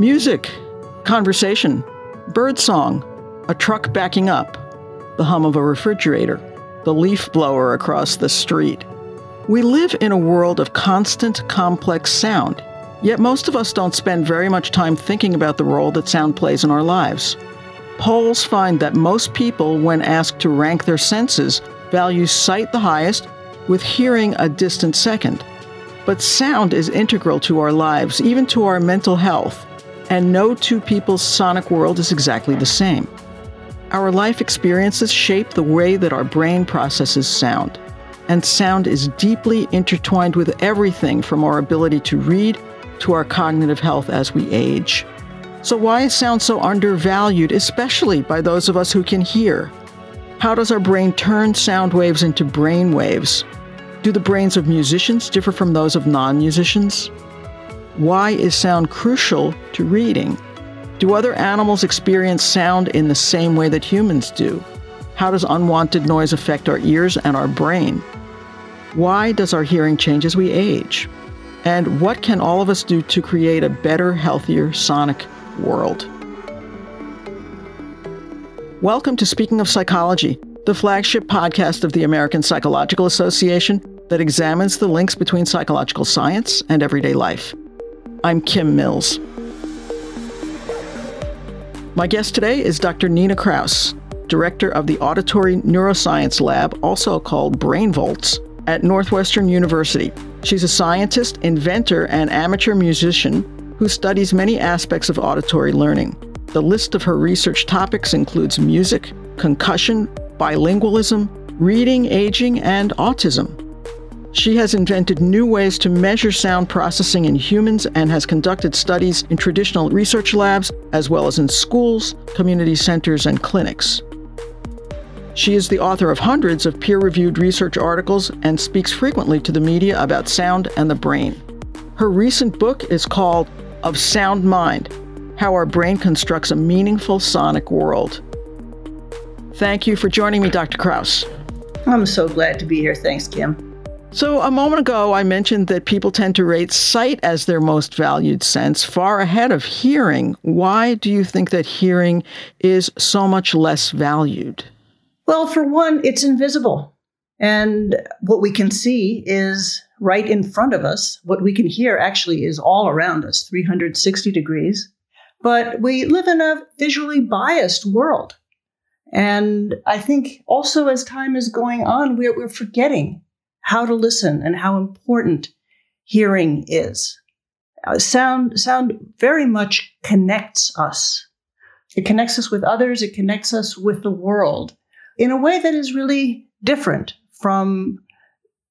Music, conversation, birdsong, a truck backing up, the hum of a refrigerator, the leaf blower across the street. We live in a world of constant, complex sound, yet most of us don't spend very much time thinking about the role that sound plays in our lives. Polls find that most people, when asked to rank their senses, value sight the highest, with hearing a distant second. But sound is integral to our lives, even to our mental health, and no two people's sonic world is exactly the same. Our life experiences shape the way that our brain processes sound, and sound is deeply intertwined with everything from our ability to read to our cognitive health as we age. So, why is sound so undervalued, especially by those of us who can hear? How does our brain turn sound waves into brain waves? Do the brains of musicians differ from those of non musicians? Why is sound crucial to reading? Do other animals experience sound in the same way that humans do? How does unwanted noise affect our ears and our brain? Why does our hearing change as we age? And what can all of us do to create a better, healthier sonic world? Welcome to Speaking of Psychology, the flagship podcast of the American Psychological Association that examines the links between psychological science and everyday life. I'm Kim Mills. My guest today is Dr. Nina Kraus, director of the Auditory Neuroscience Lab, also called BrainVolts, at Northwestern University. She's a scientist, inventor, and amateur musician who studies many aspects of auditory learning. The list of her research topics includes music, concussion, bilingualism, reading, aging, and autism. She has invented new ways to measure sound processing in humans and has conducted studies in traditional research labs as well as in schools, community centers, and clinics. She is the author of hundreds of peer reviewed research articles and speaks frequently to the media about sound and the brain. Her recent book is called Of Sound Mind How Our Brain Constructs a Meaningful Sonic World. Thank you for joining me, Dr. Kraus. I'm so glad to be here. Thanks, Kim. So, a moment ago, I mentioned that people tend to rate sight as their most valued sense, far ahead of hearing. Why do you think that hearing is so much less valued? Well, for one, it's invisible. And what we can see is right in front of us. What we can hear actually is all around us, 360 degrees. But we live in a visually biased world. And I think also as time is going on, we're, we're forgetting how to listen and how important hearing is. Uh, sound, sound very much connects us. It connects us with others. It connects us with the world in a way that is really different from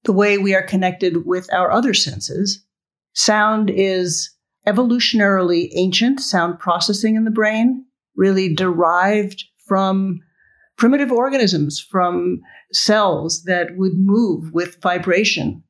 the way we are connected with our other senses. Sound is evolutionarily ancient. Sound processing in the brain really derived from primitive organisms, from cells that would move with vibration.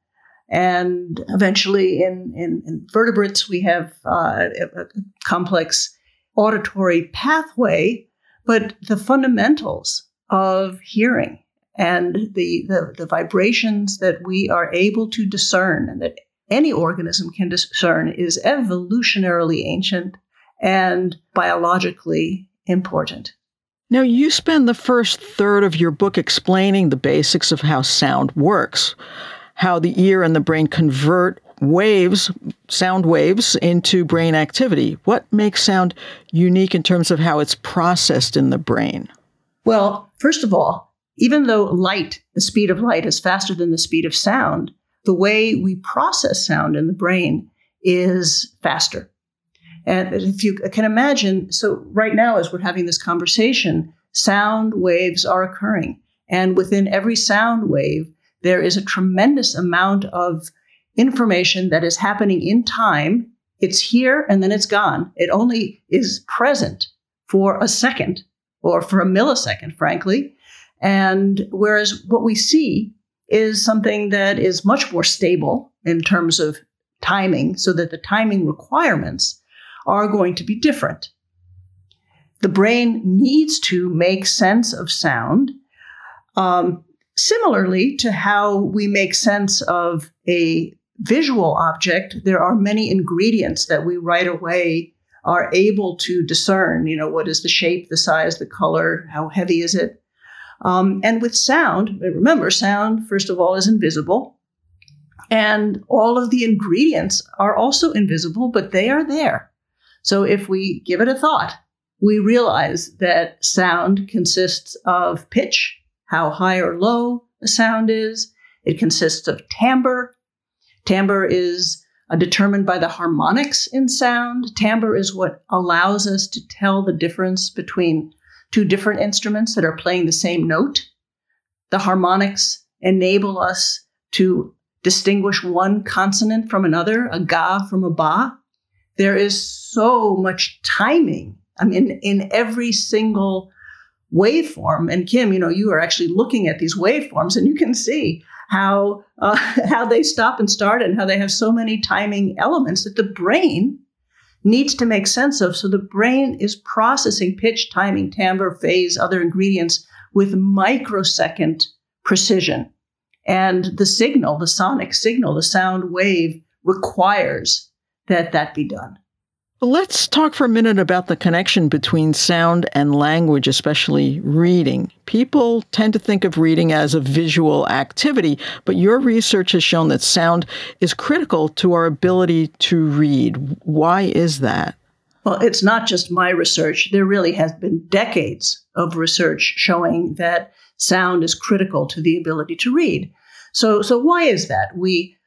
And eventually, in, in, in vertebrates, we have uh, a, complex auditory pathway, but the fundamentals of hearing and the, the, the, vibrations that we are able to discern and that any organism can discern is evolutionarily ancient and biologically important. Now, you spend the first third of your book explaining the basics of how sound works, how the ear and the brain convert waves, sound waves, into brain activity. What makes sound unique in terms of how it's processed in the brain? Well, first of all, even though light, the speed of light, is faster than the speed of sound, the way we process sound in the brain is faster. And if you can imagine, so right now, as we're having this conversation, sound waves are occurring. And within every sound wave, there is a tremendous amount of information that is happening in time. It's here and then it's gone. It only is present for a second or for a millisecond, frankly. And whereas what we see is something that is much more stable in terms of timing, so that the timing requirements are going to be different. The brain needs to make sense of sound, um, similarly to how we make sense of a visual object. There are many ingredients that we right away are able to discern, you know, what is the shape, the size, the color, how heavy is it. Um, and with sound, remember, sound, first of all, is invisible. And all of the ingredients are also invisible, but they are there. So if we give it a thought, we realize that sound consists of pitch, how high or low a sound is. It consists of timbre. Timbre is uh, determined by the harmonics in sound. Timbre is what allows us to tell the difference between two different instruments that are playing the same note. The harmonics enable us to distinguish one consonant from another, a ga from a ba. There is so much timing. I mean, in every single waveform. And Kim, you know, you are actually looking at these waveforms, and you can see how uh, how they stop and start, and how they have so many timing elements that the brain needs to make sense of. So the brain is processing pitch, timing, timbre, phase, other ingredients with microsecond precision. And the signal, the sonic signal, the sound wave requires that that be done. Let's talk for a minute about the connection between sound and language, especially reading. People tend to think of reading as a visual activity, but your research has shown that sound is critical to our ability to read. Why is that? Well, it's not just my research. There really has been decades of research showing that sound is critical to the ability to read. So, so why is that? We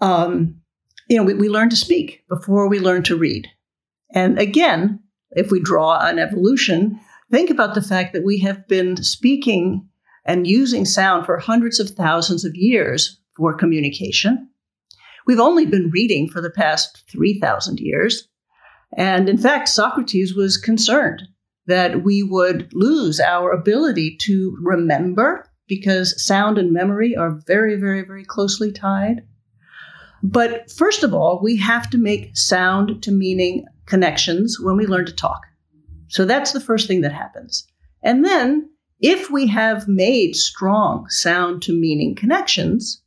um, you know, we, we learn to speak before we learn to read. And again, if we draw an evolution, think about the fact that we have been speaking and using sound for hundreds of thousands of years for communication. We've only been reading for the past 3,000 years. And in fact, Socrates was concerned that we would lose our ability to remember because sound and memory are very, very, very closely tied. But first of all, we have to make sound to meaning connections when we learn to talk. So that's the first thing that happens. And then, if we have made strong sound to meaning connections,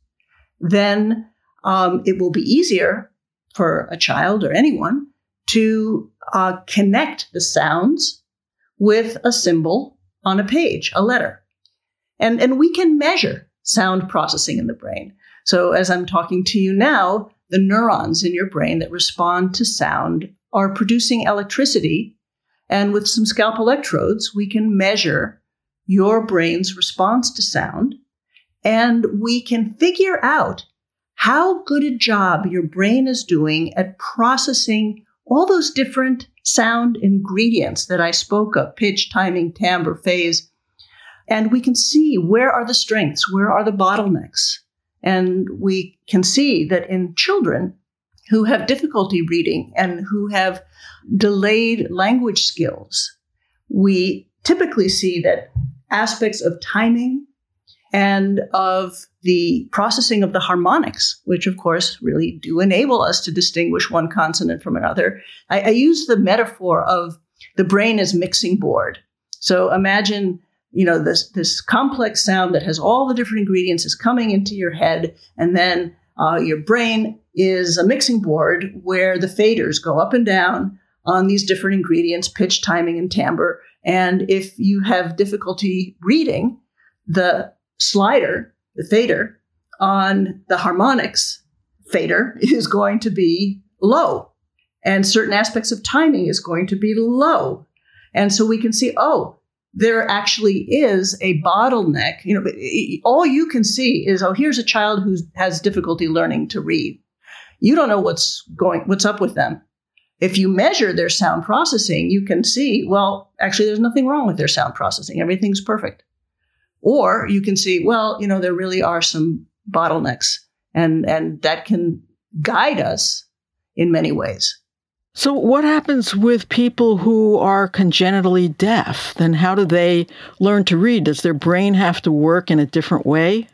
then um, it will be easier for a child or anyone to uh, connect the sounds with a symbol on a page, a letter. And, and we can measure sound processing in the brain. So, as I'm talking to you now, the neurons in your brain that respond to sound are producing electricity. And with some scalp electrodes, we can measure your brain's response to sound. And we can figure out how good a job your brain is doing at processing all those different sound ingredients that I spoke of pitch, timing, timbre, phase. And we can see where are the strengths, where are the bottlenecks. And we can see that in children who have difficulty reading and who have delayed language skills, we typically see that aspects of timing and of the processing of the harmonics, which of course really do enable us to distinguish one consonant from another. I, I use the metaphor of the brain as mixing board. So imagine you know this this complex sound that has all the different ingredients is coming into your head and then uh, your brain is a mixing board where the faders go up and down on these different ingredients pitch timing and timbre. And if you have difficulty reading the slider the fader on the harmonics fader is going to be low. And certain aspects of timing is going to be low. And so we can see oh there actually is a bottleneck. You know, all you can see is, oh, here's a child who has difficulty learning to read. You don't know what's going, what's up with them. If you measure their sound processing, you can see, well, actually, there's nothing wrong with their sound processing. Everything's perfect. Or you can see, well, you know, there really are some bottlenecks, and and that can guide us in many ways. So, what happens with people who are congenitally deaf? Then, how do they learn to read? Does their brain have to work in a different way?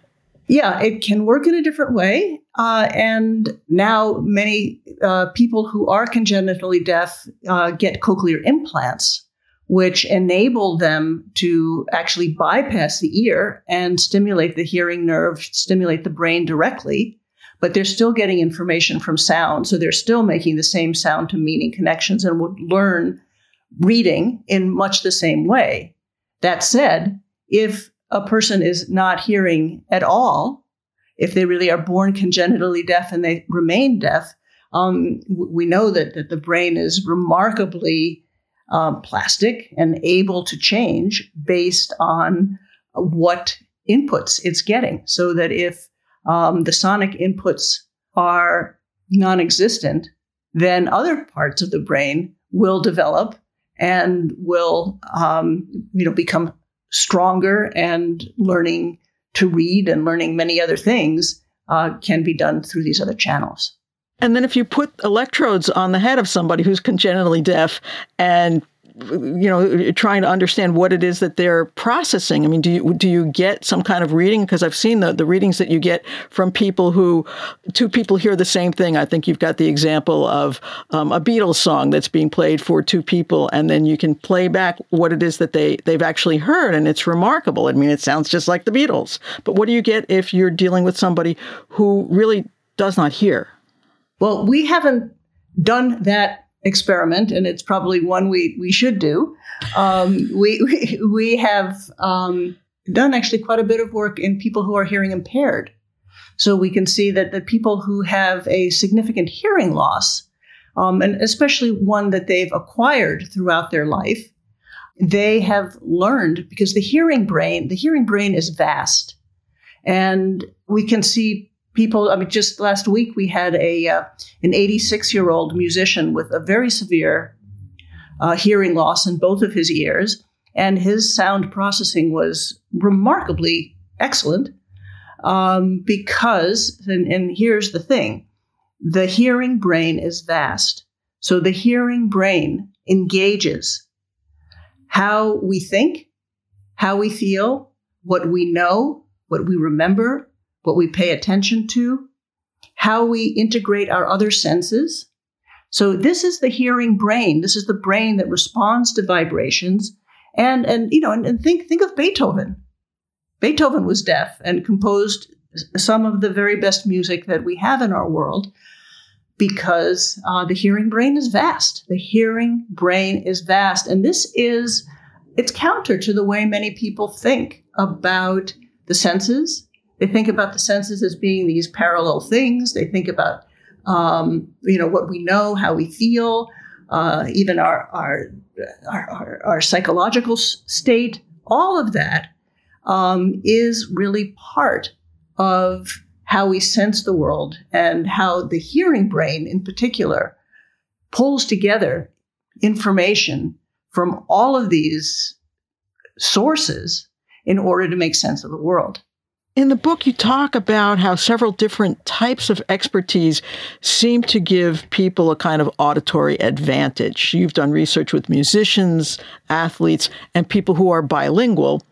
Yeah, it can work in a different way. Uh, and now, many uh, people who are congenitally deaf uh, get cochlear implants, which enable them to actually bypass the ear and stimulate the hearing nerve, stimulate the brain directly but they're still getting information from sound. So they're still making the same sound to meaning connections and would learn reading in much the same way. That said, if a person is not hearing at all, if they really are born congenitally deaf and they remain deaf, um, we know that, that the brain is remarkably um, plastic and able to change based on what inputs it's getting. So that if um, the sonic inputs are non existent, then other parts of the brain will develop and will um, you know become stronger and learning to read and learning many other things uh, can be done through these other channels. And then if you put electrodes on the head of somebody who's congenitally deaf and you know trying to understand what it is that they're processing. I mean do you do you get some kind of reading? Because i've seen the, the readings that you get from people who two people hear the same thing. I think you've got the example of um, a beatles song that's being played for two people and then you can play back what it is that they they've actually heard and it's remarkable. I mean it sounds just like the beatles. But what do you get if you're dealing with somebody who really does not hear? Well we haven't done that experiment, and it's probably one we, we should do. Um, we, we, we have um, done actually quite a bit of work in people who are hearing impaired. So we can see that the people who have a significant hearing loss, um, and especially one that they've acquired throughout their life, they have learned because the hearing brain, the hearing brain is vast. And we can see people. I mean, just last week we had a uh, an 86 year old musician with a very severe uh, hearing loss in both of his ears, and his sound processing was remarkably excellent. Um, because, and, and here's the thing, the hearing brain is vast. So the hearing brain engages how we think, how we feel, what we know, what we remember, what we pay attention to, how we integrate our other senses. So this is the hearing brain. This is the brain that responds to vibrations. And and you know, and, and think think of Beethoven. Beethoven was deaf and composed some of the very best music that we have in our world because uh, the hearing brain is vast. The hearing brain is vast, and this is it's counter to the way many people think about the senses they think about the senses as being these parallel things. They think about, um, you know, what we know, how we feel, uh, even our, our, our, our, psychological state. All of that um, is really part of how we sense the world and how the hearing brain, in particular, pulls together information from all of these sources in order to make sense of the world. In the book, you talk about how several different types of expertise seem to give people a kind of auditory advantage. You've done research with musicians, athletes, and people who are bilingual.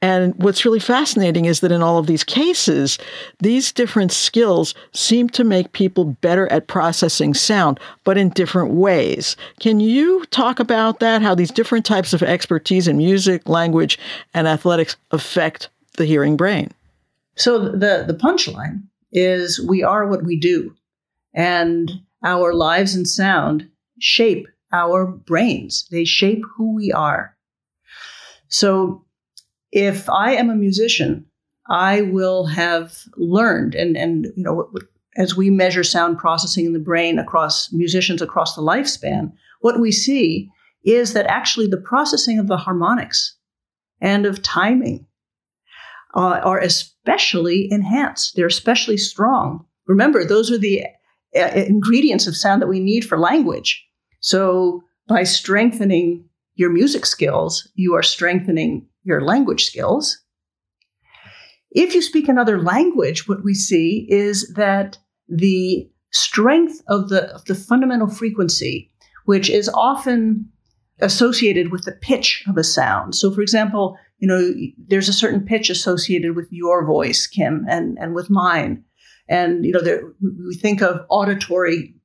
And what's really fascinating is that in all of these cases, these different skills seem to make people better at processing sound, but in different ways. Can you talk about that? How these different types of expertise in music, language, and athletics affect the hearing brain? So the the punchline is we are what we do, and our lives and sound shape our brains. They shape who we are. So if I am a musician, I will have learned and and you know as we measure sound processing in the brain across musicians across the lifespan, what we see is that actually the processing of the harmonics and of timing uh, are especially enhanced. They're especially strong. Remember, those are the uh, ingredients of sound that we need for language. So, by strengthening your music skills, you are strengthening your language skills. If you speak another language, what we see is that the strength of the, of the fundamental frequency, which is often associated with the pitch of a sound. So, for example, you know, there's a certain pitch associated with your voice, Kim, and, and with mine. And, you know, there, we think of auditory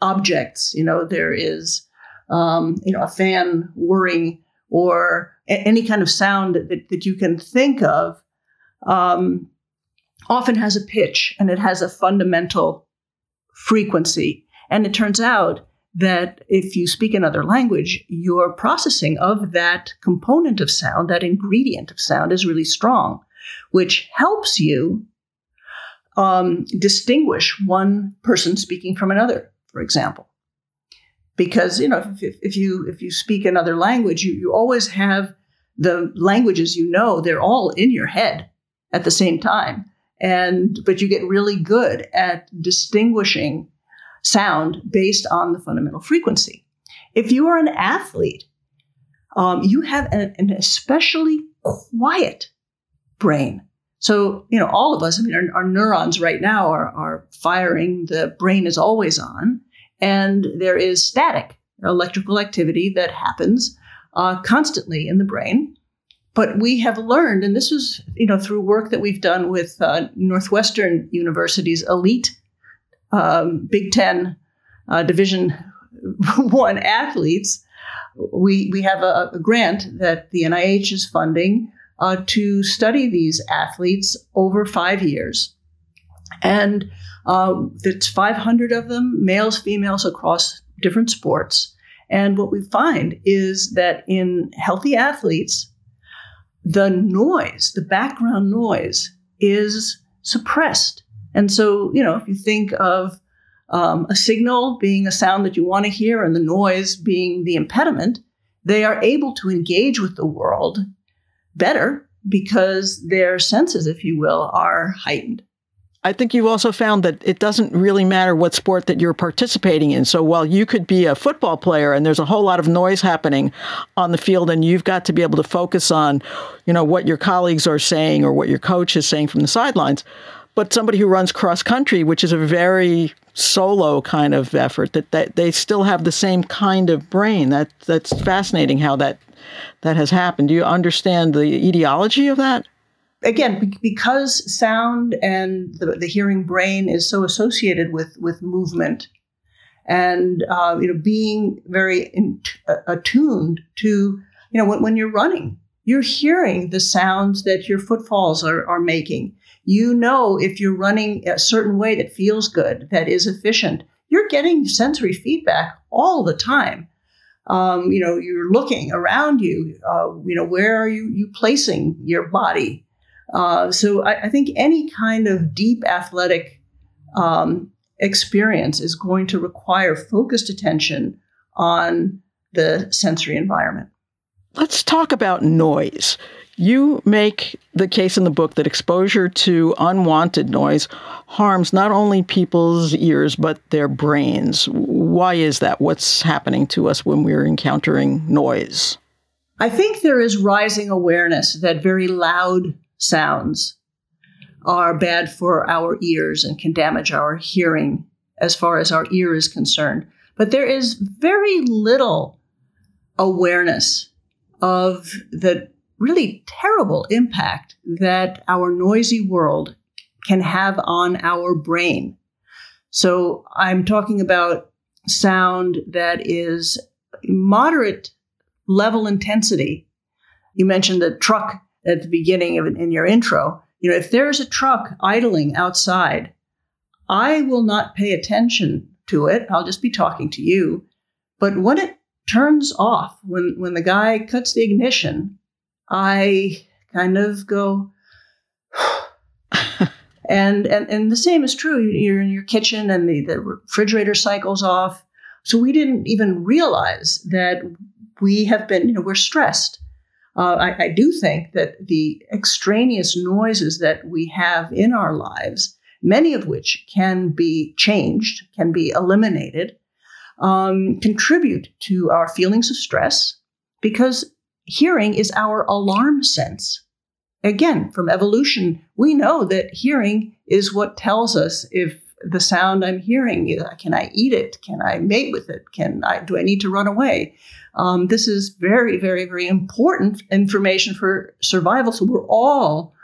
objects. You know, there is, um, you know, a fan whirring or a- any kind of sound that, that, that you can think of. Um, often has a pitch and it has a fundamental frequency. And it turns out that if you speak another language, your processing of that component of sound, that ingredient of sound, is really strong, which helps you um, distinguish one person speaking from another, for example. Because you know, if, if you if you speak another language, you, you always have the languages you know; they're all in your head at the same time, and but you get really good at distinguishing sound based on the fundamental frequency. If you are an athlete, um, you have an, an, especially quiet brain. So, you know, all of us, I mean, our, our neurons right now are, are firing, the brain is always on, and there is static electrical activity that happens uh, constantly in the brain. But we have learned, and this was, you know, through work that we've done with uh, Northwestern University's elite um, Big Ten uh, Division One athletes, we we have a, a, grant that the NIH is funding uh, to study these athletes over five years, and uh, it's 500 of them, males, females across different sports. And what we find is that in healthy athletes, the noise, the background noise, is suppressed and so, you know, if you think of um, a signal being a sound that you want to hear and the noise being the impediment, they are able to engage with the world better because their senses, if you will, are heightened. I think you also found that it doesn't really matter what sport that you're participating in. So while you could be a football player and there's a whole lot of noise happening on the field and you've got to be able to focus on, you know, what your colleagues are saying or what your coach is saying from the sidelines, but somebody who runs cross country, which is a very solo kind of effort, that, that they still have the same kind of brain. That that's fascinating how that that has happened. Do you understand the etiology of that? Again, because sound and the, the hearing brain is so associated with with movement, and uh, you know being very in, uh, attuned to you know when, when you're running, you're hearing the sounds that your footfalls are, are making you know if you're running a certain way that feels good, that is efficient. You're getting sensory feedback all the time. Um, you know, you're looking around you. Uh, you know, where are you you placing your body? Uh, so I, I, think any kind of deep athletic um, experience is going to require focused attention on the sensory environment. Let's talk about noise. You make the case in the book that exposure to unwanted noise harms not only people's ears, but their brains. Why is that? What's happening to us when we're encountering noise? I think there is rising awareness that very loud sounds are bad for our ears and can damage our hearing as far as our ear is concerned. But there is very little awareness of the really terrible impact that our noisy world can have on our brain. So I'm talking about sound that is moderate level intensity. You mentioned the truck at the beginning of in your intro. You know, if there's a truck idling outside, I will not pay attention to it. I'll just be talking to you. But when it turns off, when when the guy cuts the ignition, I kind of go, and, and and the same is true. You're in your kitchen and the, the refrigerator cycles off. So we didn't even realize that we have been, you know, we're stressed. Uh, I, I do think that the extraneous noises that we have in our lives, many of which can be changed, can be eliminated, um, contribute to our feelings of stress because hearing is our alarm sense. Again, from evolution, we know that hearing is what tells us if the sound I'm hearing, can I eat it? Can I mate with it? Can I, do I need to run away? Um, this is very, very, very important information for survival. So we're all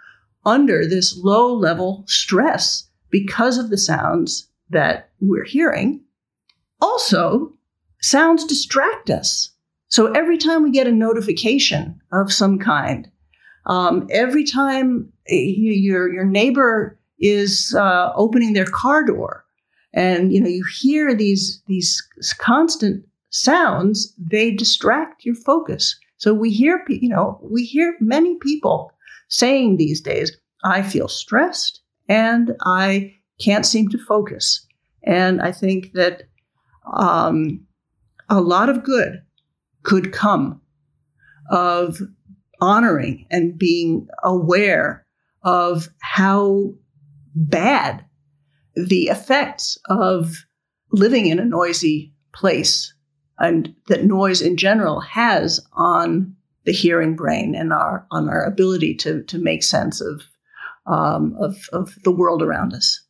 under this low level stress because of the sounds that we're hearing. Also, sounds distract us. So every time we get a notification of some kind, um, every time your your neighbor is uh, opening their car door. And you know, you hear these these constant sounds, they distract your focus. So we hear, you know, we hear many people saying these days, I feel stressed and I can't seem to focus. And I think that um, a lot of good could come of honoring and being aware of how bad the effects of living in a noisy place and that noise in general has on the hearing brain and our on our ability to to make sense of um, of of the world around us.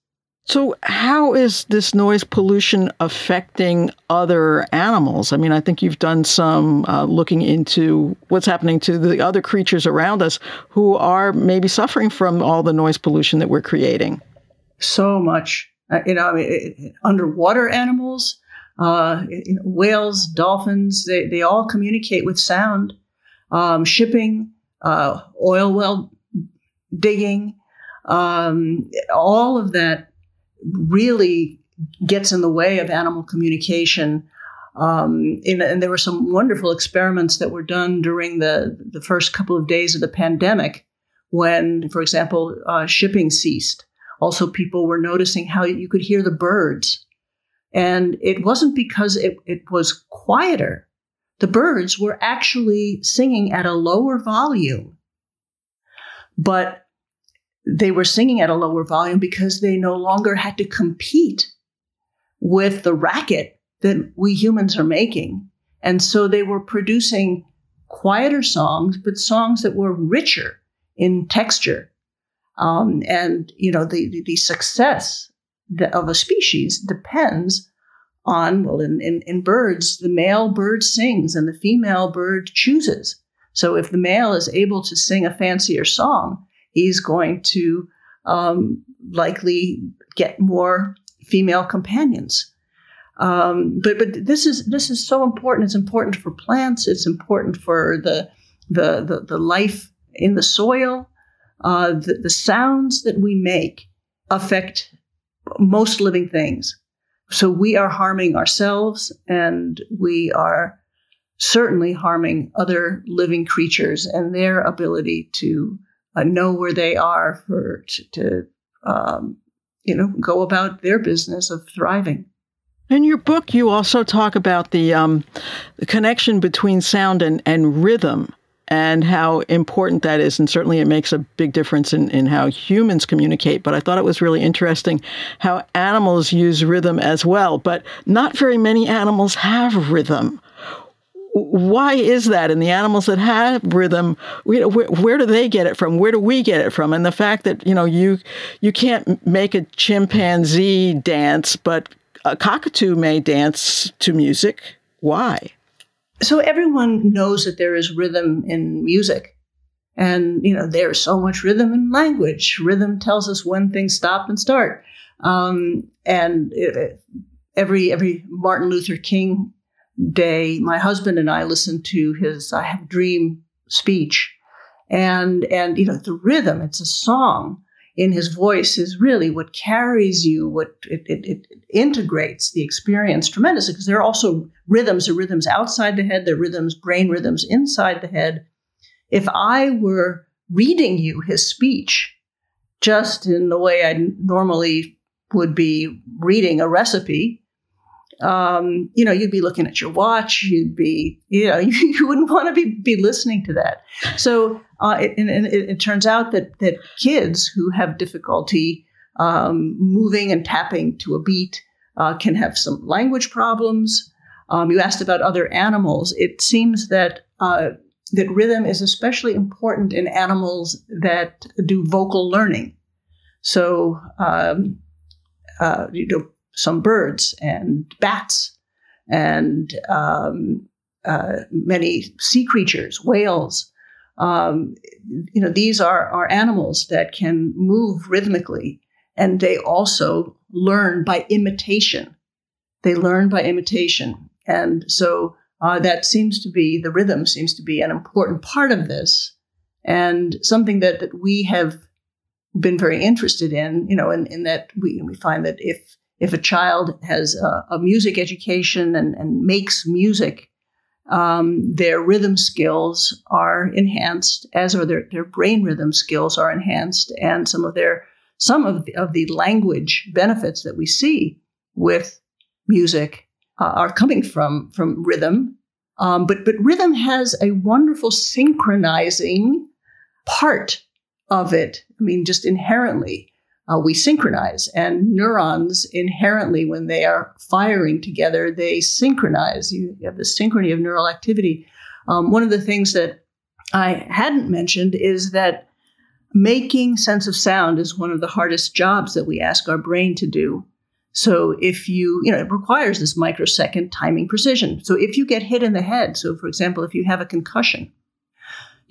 So, how is this noise pollution affecting other animals? I mean, I think you've done some uh, looking into what's happening to the other creatures around us who are maybe suffering from all the noise pollution that we're creating. So much. Uh, you know, I mean, underwater animals, uh, you know, whales, dolphins, they, they all communicate with sound. Um, shipping, uh, oil well digging, um, all of that really gets in the way of animal communication. Um, in, and there were some wonderful experiments that were done during the, the first couple of days of the pandemic when, for example, uh, shipping ceased. Also, people were noticing how you could hear the birds. And it wasn't because it, it was quieter. The birds were actually singing at a lower volume. But they were singing at a lower volume because they no longer had to compete with the racket that we humans are making. And so they were producing quieter songs, but songs that were richer in texture. Um, and, you know, the, the, success of a species depends on, well, in, in, in birds, the male bird sings and the female bird chooses. So if the male is able to sing a fancier song, he's going to um, likely get more female companions. Um, but but this is this is so important. It's important for plants. It's important for the the the, the life in the soil. Uh, the, the sounds that we make affect most living things. So we are harming ourselves, and we are certainly harming other living creatures and their ability to uh, know where they are for to, to um, you know go about their business of thriving. In your book, you also talk about the, um, the connection between sound and, and rhythm and how important that is. And certainly it makes a big difference in, in how humans communicate. But I thought it was really interesting how animals use rhythm as well. But not very many animals have rhythm why is that? And the animals that have rhythm, where, where, do they get it from? Where do we get it from? And the fact that you know you you can't make a chimpanzee dance, but a cockatoo may dance to music. Why? So everyone knows that there is rhythm in music. And, you know, there's so much rhythm in language. Rhythm tells us when things stop and start. Um, and it, every every Martin Luther King day, my husband and I listened to his "I Have Dream" speech, and and you know the rhythm. It's a song in his voice is really what carries you. What it, it, it integrates the experience tremendously because there are also rhythms. There are rhythms outside the head. There are rhythms, brain rhythms inside the head. If I were reading you his speech, just in the way I normally would be reading a recipe, um, you know, you'd be looking at your watch. You'd be, you know, you, wouldn't want to be, be listening to that. So, uh, it, and it, it, turns out that that kids who have difficulty um, moving and tapping to a beat uh, can have some language problems. Um, you asked about other animals. It seems that uh, that rhythm is especially important in animals that do vocal learning. So, um, uh, you know, some birds and bats and um, uh, many sea creatures, whales. Um, you know, these are, are animals that can move rhythmically, and they also learn by imitation. They learn by imitation. And so uh, that seems to be, the rhythm seems to be an important part of this, and something that, that we have been very interested in, you know, in, in that we, we find that if if a child has a, a music education and, and makes music, um, their rhythm skills are enhanced, as are their, their brain rhythm skills are enhanced, and some of their some of the, of the language benefits that we see with music uh, are coming from from rhythm. Um, but but rhythm has a wonderful synchronizing part of it. I mean, just inherently, uh, we synchronize, and neurons inherently, when they are firing together, they synchronize. You have the synchrony of neural activity. Um, one of the things that I hadn't mentioned is that making sense of sound is one of the hardest jobs that we ask our brain to do. So if you, you know, it requires this microsecond timing precision. So if you get hit in the head, so for example, if you have a concussion,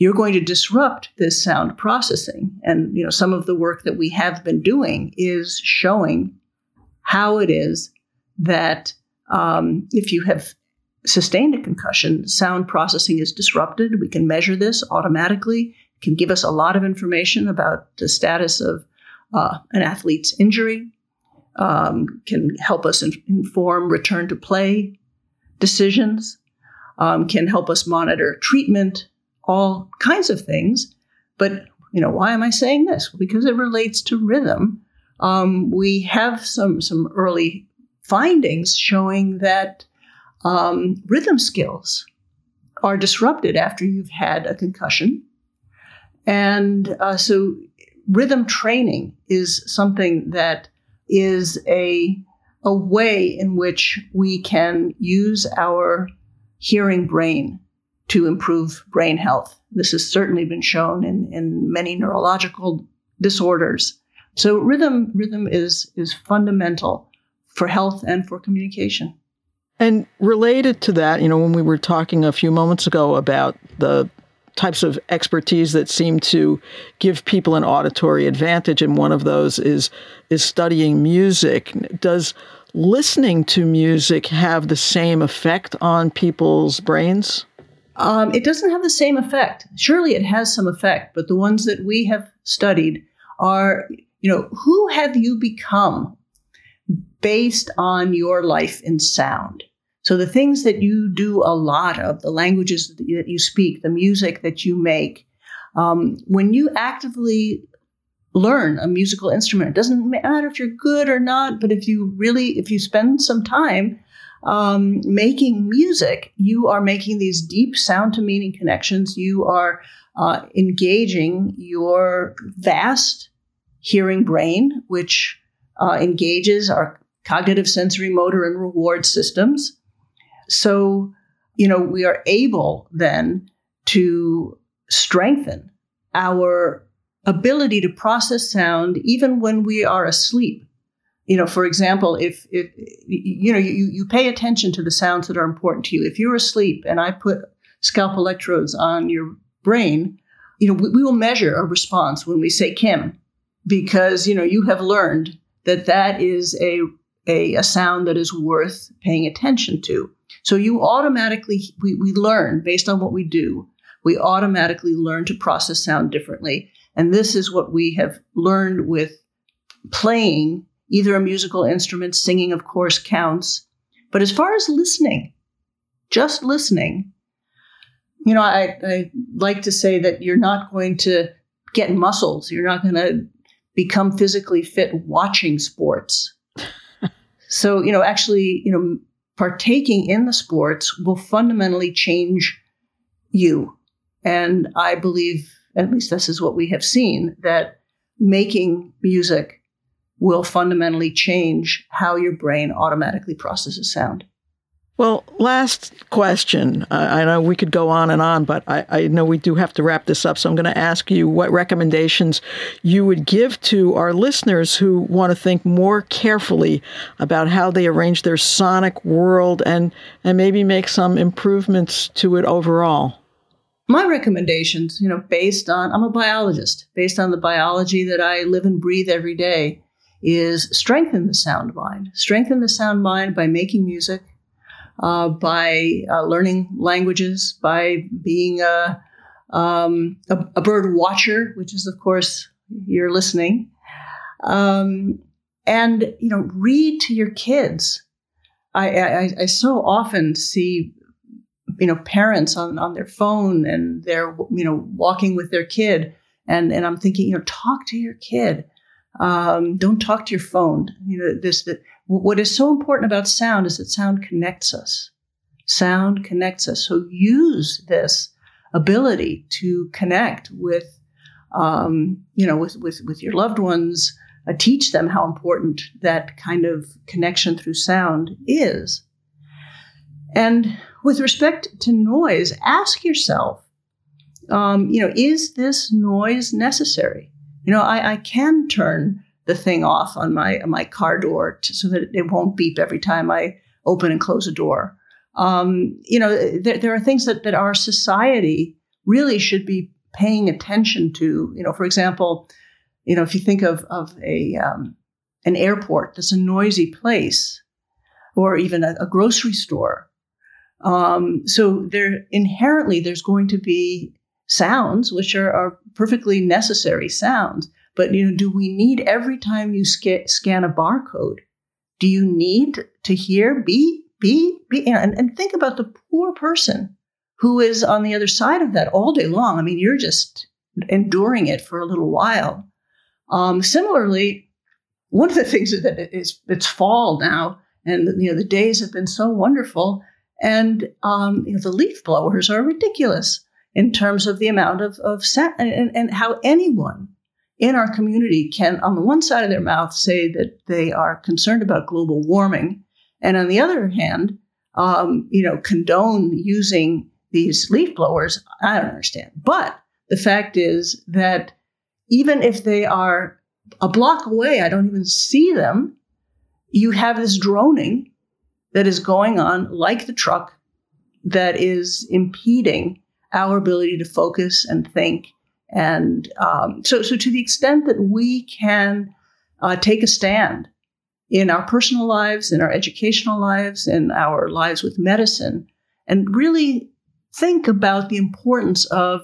you're going to disrupt this sound processing. And, you know, some of the work that we have been doing is showing how it is that um, if you have sustained a concussion, sound processing is disrupted. We can measure this automatically. It can give us a lot of information about the status of uh, an athlete's injury um, can help us in- inform return to play decisions, um, can help us monitor treatment, all kinds of things. But you know, why am I saying this? Because it relates to rhythm. Um, we have some some early findings showing that um, rhythm skills are disrupted after you've had a concussion, and uh, so rhythm training is something that is a, a way in which we can use our hearing brain to improve brain health. This has certainly been shown in, in many neurological disorders. So rhythm rhythm is is fundamental for health and for communication. And related to that, you know, when we were talking a few moments ago about the types of expertise that seem to give people an auditory advantage and one of those is is studying music does listening to music have the same effect on people's brains um, it doesn't have the same effect. Surely it has some effect but the ones that we have studied are you know who have you become based on your life in sound? So the things that you do a lot of, the languages that you speak, the music that you make, um, when you actively learn a musical instrument, it doesn't matter if you're good or not, but if you really, if you spend some time um, making music, you are making these deep sound to meaning connections. You are uh, engaging your vast hearing brain, which uh, engages our cognitive sensory motor and reward systems. So, you know, we are able then to strengthen our ability to process sound even when we are asleep. You know, for example, if, if you know, you, you pay attention to the sounds that are important to you. If you're asleep and I put scalp electrodes on your brain, you know, we, we will measure a response when we say Kim, because, you know, you have learned that that is a, a, a sound that is worth paying attention to. So you automatically, we, we learn based on what we do, we automatically learn to process sound differently. And this is what we have learned with playing either a musical instrument, singing, of course, counts. But as far as listening, just listening, you know, I, I like to say that you're not going to get muscles. You're not going to become physically fit watching sports. so, you know, actually, you know, partaking in the sports will fundamentally change you. And I believe, at least this is what we have seen, that making music will fundamentally change how your brain automatically processes sound. Well, last question. Uh, I know we could go on and on, but I, I, know we do have to wrap this up. So I'm going to ask you what recommendations you would give to our listeners who want to think more carefully about how they arrange their sonic world and, and maybe make some improvements to it overall. My recommendations, you know, based on, I'm a biologist, based on the biology that I live and breathe every day, is strengthen the sound mind. Strengthen the sound mind by making music uh, by uh, learning languages, by being a, um, a, a, bird watcher, which is, of course, you're listening. Um, and you know, read to your kids. I, I, I so often see you know parents on, on their phone and they're you know walking with their kid and and I'm thinking you know talk to your kid um, don't talk to your phone. You know this that what is so important about sound is that sound connects us. Sound connects us. So use this ability to connect with um, you know with with with your loved ones uh, teach them how important that kind of connection through sound is. And with respect to noise, ask yourself, um, you know, is this noise necessary? You know, I, I can turn the thing off on my my car door to, so that it won't beep every time I open and close a door. Um, you know, there, there are things that, that our society really should be paying attention to. You know, for example, you know, if you think of of a um, an airport that's a noisy place, or even a, a grocery store, um, so there inherently there's going to be sounds which are, are perfectly necessary sounds. But you know, do we need every time you sca- scan a barcode? Do you need to hear beep beep beep? And, and think about the poor person who is on the other side of that all day long. I mean, you're just enduring it for a little while. Um, similarly, one of the things that is it's fall now, and you know the days have been so wonderful and um, you know, the leaf blowers are ridiculous in terms of the amount of, of and, and how anyone in our community can, on the one side of their mouth, say that they are concerned about global warming, and on the other hand, um, you know, condone using these leaf blowers. I don't understand. But the fact is that even if they are a block away, I don't even see them. You have this droning that is going on, like the truck, that is impeding our ability to focus and think. And um, so, so to the extent that we can uh, take a stand in our personal lives, in our educational lives, in our lives with medicine, and really think about the importance of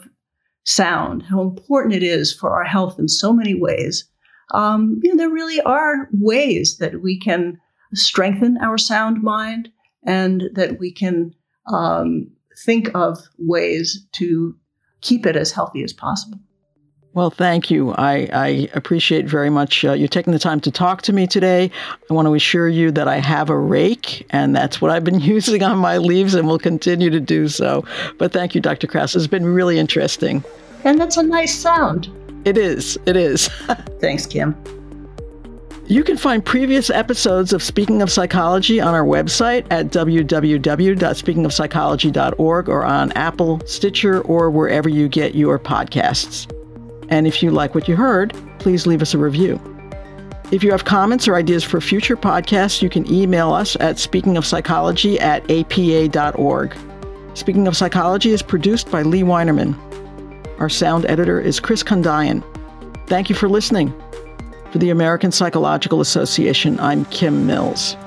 sound, how important it is for our health in so many ways. Um, you know, there really are ways that we can strengthen our sound mind and that we can um, think of ways to keep it as healthy as possible. Well, thank you. I, I appreciate very much uh, you taking the time to talk to me today. I want to assure you that I have a rake, and that's what I've been using on my leaves and will continue to do so. But thank you, Dr. Kraus. It's been really interesting. And that's a nice sound. It is. It is. Thanks, Kim. You can find previous episodes of Speaking of Psychology on our website at www.speakingofpsychology.org or on Apple, Stitcher, or wherever you get your podcasts. And if you like what you heard, please leave us a review. If you have comments or ideas for future podcasts, you can email us at speakingofpsychology at apa.org. Speaking of Psychology is produced by Lee Weinerman. Our sound editor is Chris Condayan. Thank you for listening. For the American Psychological Association, I'm Kim Mills.